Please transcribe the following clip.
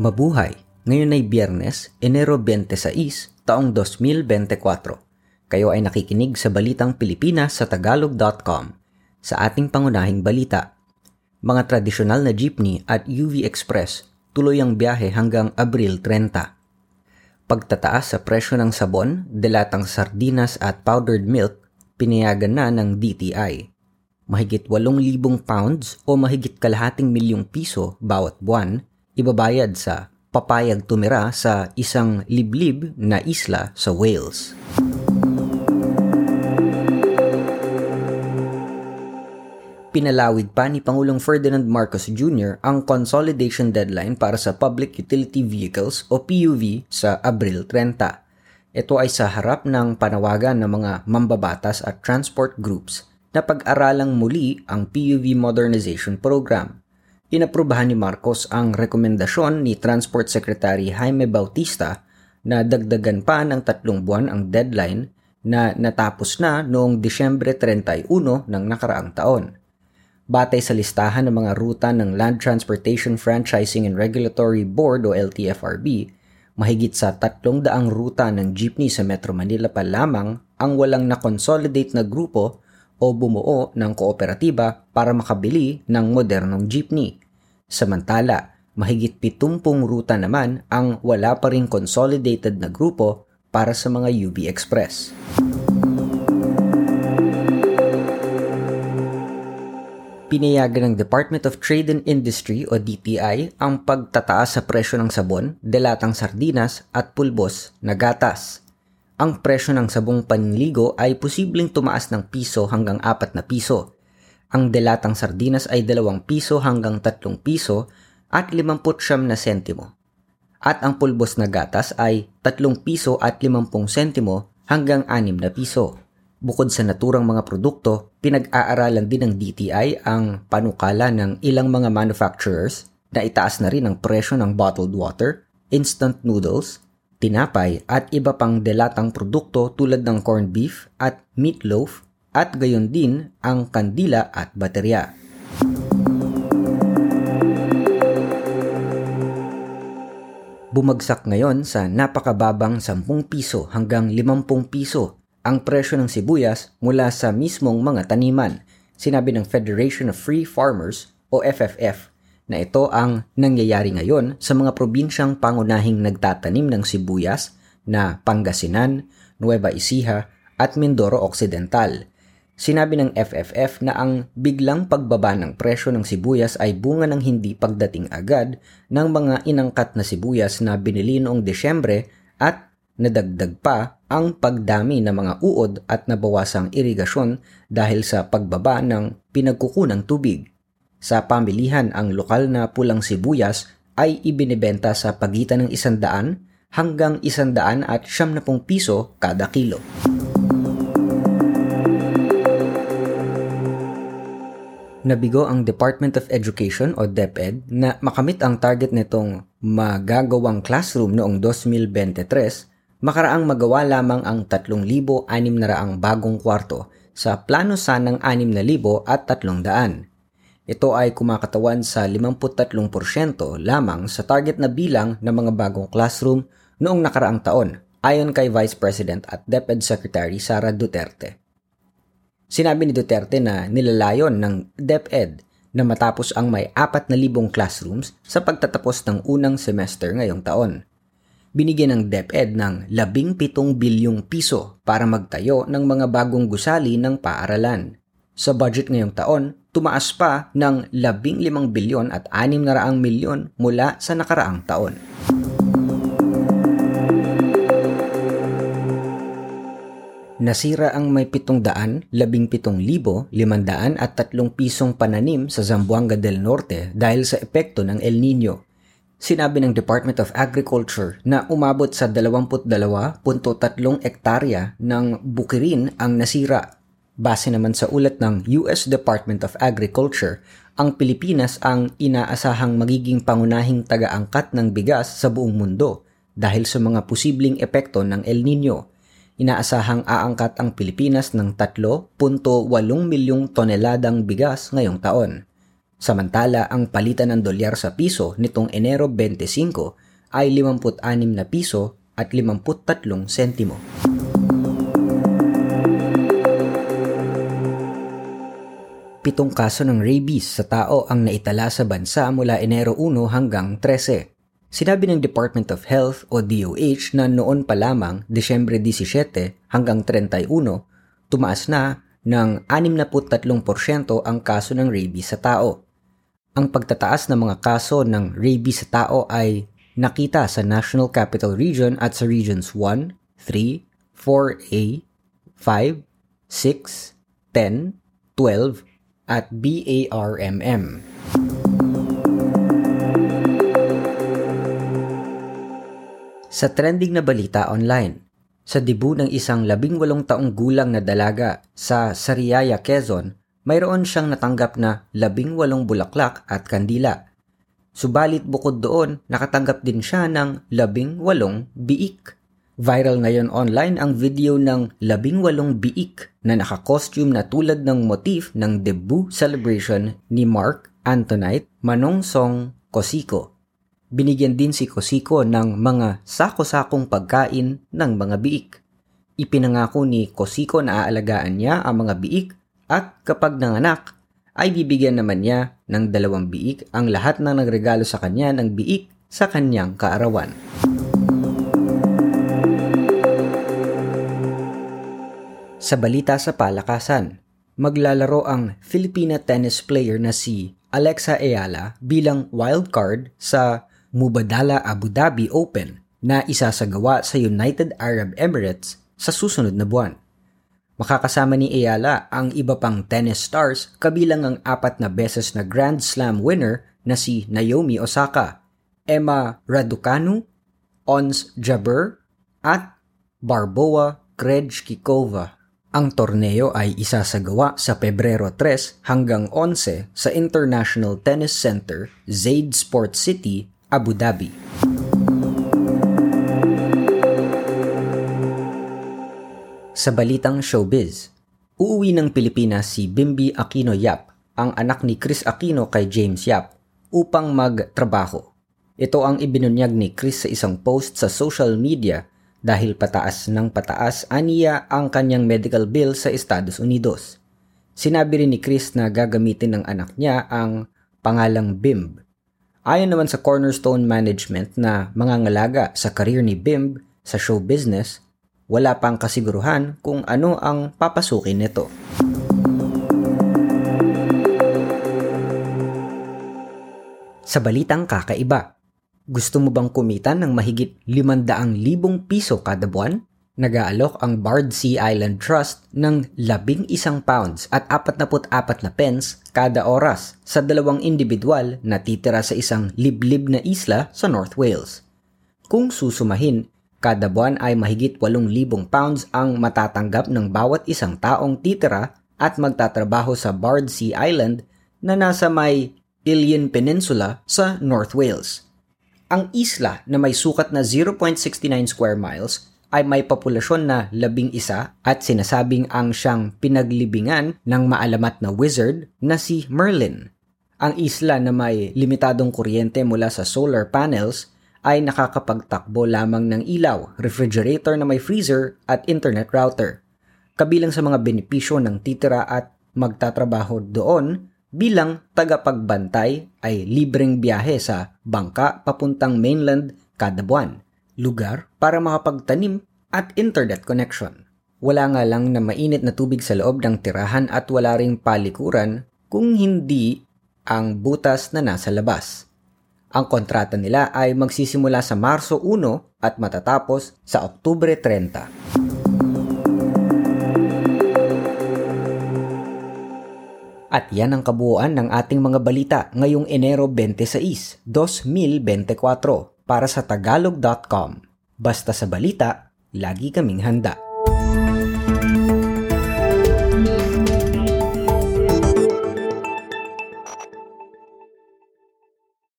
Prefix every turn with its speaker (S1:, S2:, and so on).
S1: Mabuhay! Ngayon ay Biyernes, Enero 26, taong 2024. Kayo ay nakikinig sa Balitang Pilipinas sa Tagalog.com. Sa ating pangunahing balita, mga tradisyonal na jeepney at UV Express tuloy ang biyahe hanggang Abril 30. Pagtataas sa presyo ng sabon, delatang sardinas at powdered milk, pinayagan na ng DTI. Mahigit 8,000 pounds o mahigit kalahating milyong piso bawat buwan ibabayad sa papayag tumira sa isang liblib na isla sa Wales. Pinalawig pa ni Pangulong Ferdinand Marcos Jr. ang consolidation deadline para sa Public Utility Vehicles o PUV sa Abril 30. Ito ay sa harap ng panawagan ng mga mambabatas at transport groups na pag-aralang muli ang PUV Modernization Program inaprubahan ni Marcos ang rekomendasyon ni Transport Secretary Jaime Bautista na dagdagan pa ng tatlong buwan ang deadline na natapos na noong Disyembre 31 ng nakaraang taon. Batay sa listahan ng mga ruta ng Land Transportation Franchising and Regulatory Board o LTFRB, mahigit sa tatlong daang ruta ng jeepney sa Metro Manila pa lamang ang walang na-consolidate na grupo o bumuo ng kooperatiba para makabili ng modernong jeepney. Samantala, mahigit 70 ruta naman ang wala pa ring consolidated na grupo para sa mga UV Express. Pinayagan ng Department of Trade and Industry o DTI ang pagtataas sa presyo ng sabon, delatang sardinas at pulbos na gatas ang presyo ng sabong panligo ay posibleng tumaas ng piso hanggang 4 na piso. Ang delatang sardinas ay 2 piso hanggang 3 piso at 50 na sentimo. At ang pulbos na gatas ay 3 piso at 50 sentimo hanggang 6 na piso. Bukod sa naturang mga produkto, pinag-aaralan din ng DTI ang panukala ng ilang mga manufacturers na itaas na rin ang presyo ng bottled water, instant noodles, tinapay at iba pang delatang produkto tulad ng corned beef at meatloaf at gayon din ang kandila at baterya. Bumagsak ngayon sa napakababang 10 piso hanggang 50 piso ang presyo ng sibuyas mula sa mismong mga taniman, sinabi ng Federation of Free Farmers o FFF na ito ang nangyayari ngayon sa mga probinsyang pangunahing nagtatanim ng sibuyas na Pangasinan, Nueva Ecija at Mindoro Occidental. Sinabi ng FFF na ang biglang pagbaba ng presyo ng sibuyas ay bunga ng hindi pagdating agad ng mga inangkat na sibuyas na binili noong Desyembre at nadagdag pa ang pagdami ng mga uod at nabawasang irigasyon dahil sa pagbaba ng pinagkukunang tubig. Sa pamilihan, ang lokal na pulang sibuyas ay ibinebenta sa pagitan ng isandaan hanggang isandaan at siyam na pong piso kada kilo. Nabigo ang Department of Education o DepEd na makamit ang target nitong magagawang classroom noong 2023, makaraang magawa lamang ang 3,600 bagong kwarto sa plano sanang 6,000 at 300. Ito ay kumakatawan sa 53% lamang sa target na bilang ng mga bagong classroom noong nakaraang taon, ayon kay Vice President at DepEd Secretary Sara Duterte. Sinabi ni Duterte na nilalayon ng DepEd na matapos ang may 4,000 classrooms sa pagtatapos ng unang semester ngayong taon. Binigyan ng DepEd ng 17 bilyong piso para magtayo ng mga bagong gusali ng paaralan. Sa budget ngayong taon, tumaas pa ng 15 bilyon at 600 milyon mula sa nakaraang taon. Nasira ang may 717,500 at 3 pisong pananim sa Zamboanga del Norte dahil sa epekto ng El Nino. Sinabi ng Department of Agriculture na umabot sa 22.3 ektarya ng bukirin ang nasira Base naman sa ulat ng US Department of Agriculture, ang Pilipinas ang inaasahang magiging pangunahing taga-angkat ng bigas sa buong mundo dahil sa mga posibleng epekto ng El Nino. Inaasahang aangkat ang Pilipinas ng 3.8 milyong toneladang bigas ngayong taon. Samantala, ang palitan ng dolyar sa piso nitong Enero 25 ay 56 na piso at 53 sentimo. Pitong kaso ng rabies sa tao ang naitala sa bansa mula Enero 1 hanggang 13. Sinabi ng Department of Health o DOH na noon pa lamang, Desyembre 17 hanggang 31, tumaas na ng 63% ang kaso ng rabies sa tao. Ang pagtataas ng mga kaso ng rabies sa tao ay nakita sa National Capital Region at sa Regions 1, 3, 4A, 5, 6, 10, 12, at BARMM. Sa trending na balita online, sa dibu ng isang labing walong taong gulang na dalaga sa Sariaya, Quezon, mayroon siyang natanggap na labing walong bulaklak at kandila. Subalit bukod doon, nakatanggap din siya ng labing walong biik. Viral ngayon online ang video ng labing walong biik na nakakostume na tulad ng motif ng debut celebration ni Mark Antonite Manong Song Kosiko. Binigyan din si Kosiko ng mga sako-sakong pagkain ng mga biik. Ipinangako ni Kosiko na aalagaan niya ang mga biik at kapag nanganak, ay bibigyan naman niya ng dalawang biik ang lahat ng nagregalo sa kanya ng biik sa kanyang kaarawan. Sa balita sa palakasan, maglalaro ang Filipina tennis player na si Alexa Ayala bilang wildcard sa Mubadala Abu Dhabi Open na isasagawa sa United Arab Emirates sa susunod na buwan. Makakasama ni Ayala ang iba pang tennis stars kabilang ang apat na beses na Grand Slam winner na si Naomi Osaka, Emma Raducanu, Ons Jabeur at Barboa Krejcikova. Ang torneo ay isasagawa sa Pebrero 3 hanggang 11 sa International Tennis Center, Zaid Sports City, Abu Dhabi. Sa balitang showbiz, uuwi ng Pilipinas si Bimbi Aquino Yap, ang anak ni Chris Aquino kay James Yap, upang magtrabaho. Ito ang ibinunyag ni Chris sa isang post sa social media dahil pataas ng pataas aniya ang kanyang medical bill sa Estados Unidos. Sinabi rin ni Chris na gagamitin ng anak niya ang pangalang Bimb. Ayon naman sa Cornerstone Management na mangangalaga sa karir ni Bimb sa show business, wala pang kasiguruhan kung ano ang papasukin nito. Sa balitang kakaiba, gusto mo bang kumita ng mahigit 500,000 piso kada buwan? Nag-aalok ang Bard Sea Island Trust ng 11 pounds at 44 na pence kada oras sa dalawang individual na titira sa isang liblib na isla sa North Wales. Kung susumahin, kada buwan ay mahigit 8,000 pounds ang matatanggap ng bawat isang taong titira at magtatrabaho sa Bard Sea Island na nasa may Ilion Peninsula sa North Wales. Ang isla na may sukat na 0.69 square miles ay may populasyon na labing isa at sinasabing ang siyang pinaglibingan ng maalamat na wizard na si Merlin. Ang isla na may limitadong kuryente mula sa solar panels ay nakakapagtakbo lamang ng ilaw, refrigerator na may freezer at internet router. Kabilang sa mga benepisyo ng titira at magtatrabaho doon bilang tagapagbantay ay libreng biyahe sa bangka papuntang mainland kada buwan, lugar para makapagtanim at internet connection. Wala nga lang na mainit na tubig sa loob ng tirahan at wala ring palikuran kung hindi ang butas na nasa labas. Ang kontrata nila ay magsisimula sa Marso 1 at matatapos sa Oktubre 30. At yan ang kabuuan ng ating mga balita ngayong Enero 26, 2024 para sa tagalog.com. Basta sa balita, lagi kaming handa.